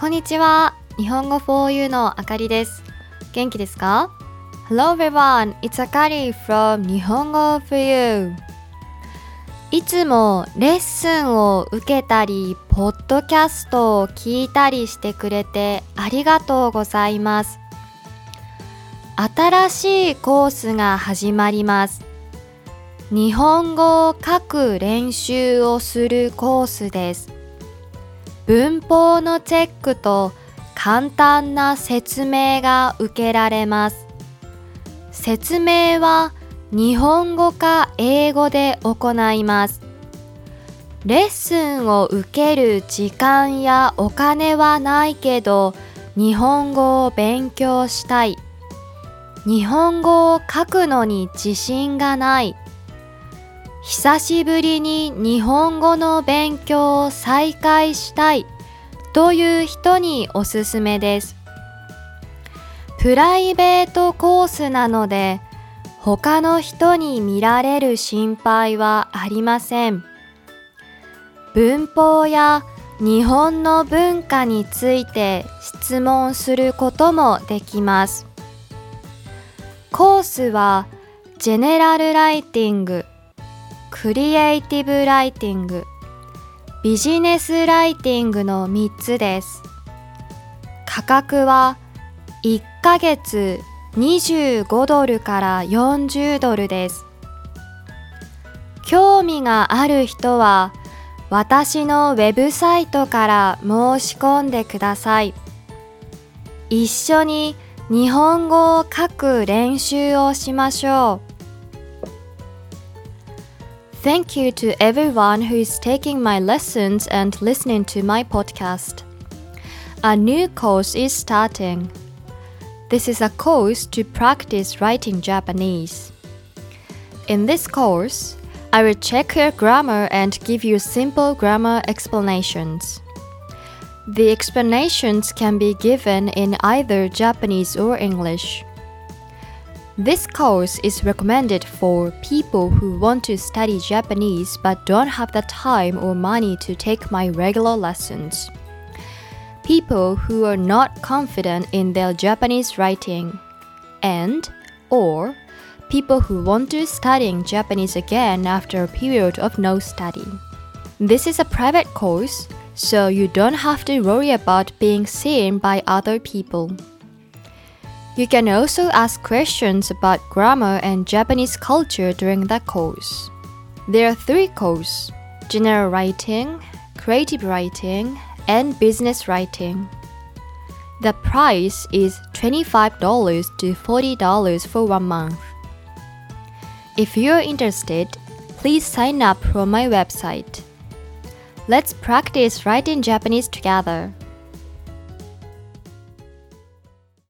こんにちは。日本語 4U のあかりです。元気ですか ?Hello everyone, it's Akari from 日本語 4U。いつもレッスンを受けたり、ポッドキャストを聞いたりしてくれてありがとうございます。新しいコースが始まります。日本語を書く練習をするコースです。文法のチェックと簡単な説明が受けられます。説明は日本語か英語で行います。レッスンを受ける時間やお金はないけど日本語を勉強したい。日本語を書くのに自信がない。久しぶりに日本語の勉強を再開したいという人におすすめです。プライベートコースなので他の人に見られる心配はありません。文法や日本の文化について質問することもできます。コースはジェネラルライティング、クリエイティブライティング、ビジネスライティングの3つです。価格は1ヶ月25ドルから40ドルです。興味がある人は私のウェブサイトから申し込んでください。一緒に日本語を書く練習をしましょう。Thank you to everyone who is taking my lessons and listening to my podcast. A new course is starting. This is a course to practice writing Japanese. In this course, I will check your grammar and give you simple grammar explanations. The explanations can be given in either Japanese or English. This course is recommended for people who want to study Japanese but don't have the time or money to take my regular lessons. People who are not confident in their Japanese writing and or people who want to study Japanese again after a period of no study. This is a private course, so you don't have to worry about being seen by other people. You can also ask questions about grammar and Japanese culture during the course. There are three courses general writing, creative writing, and business writing. The price is $25 to $40 for one month. If you're interested, please sign up from my website. Let's practice writing Japanese together.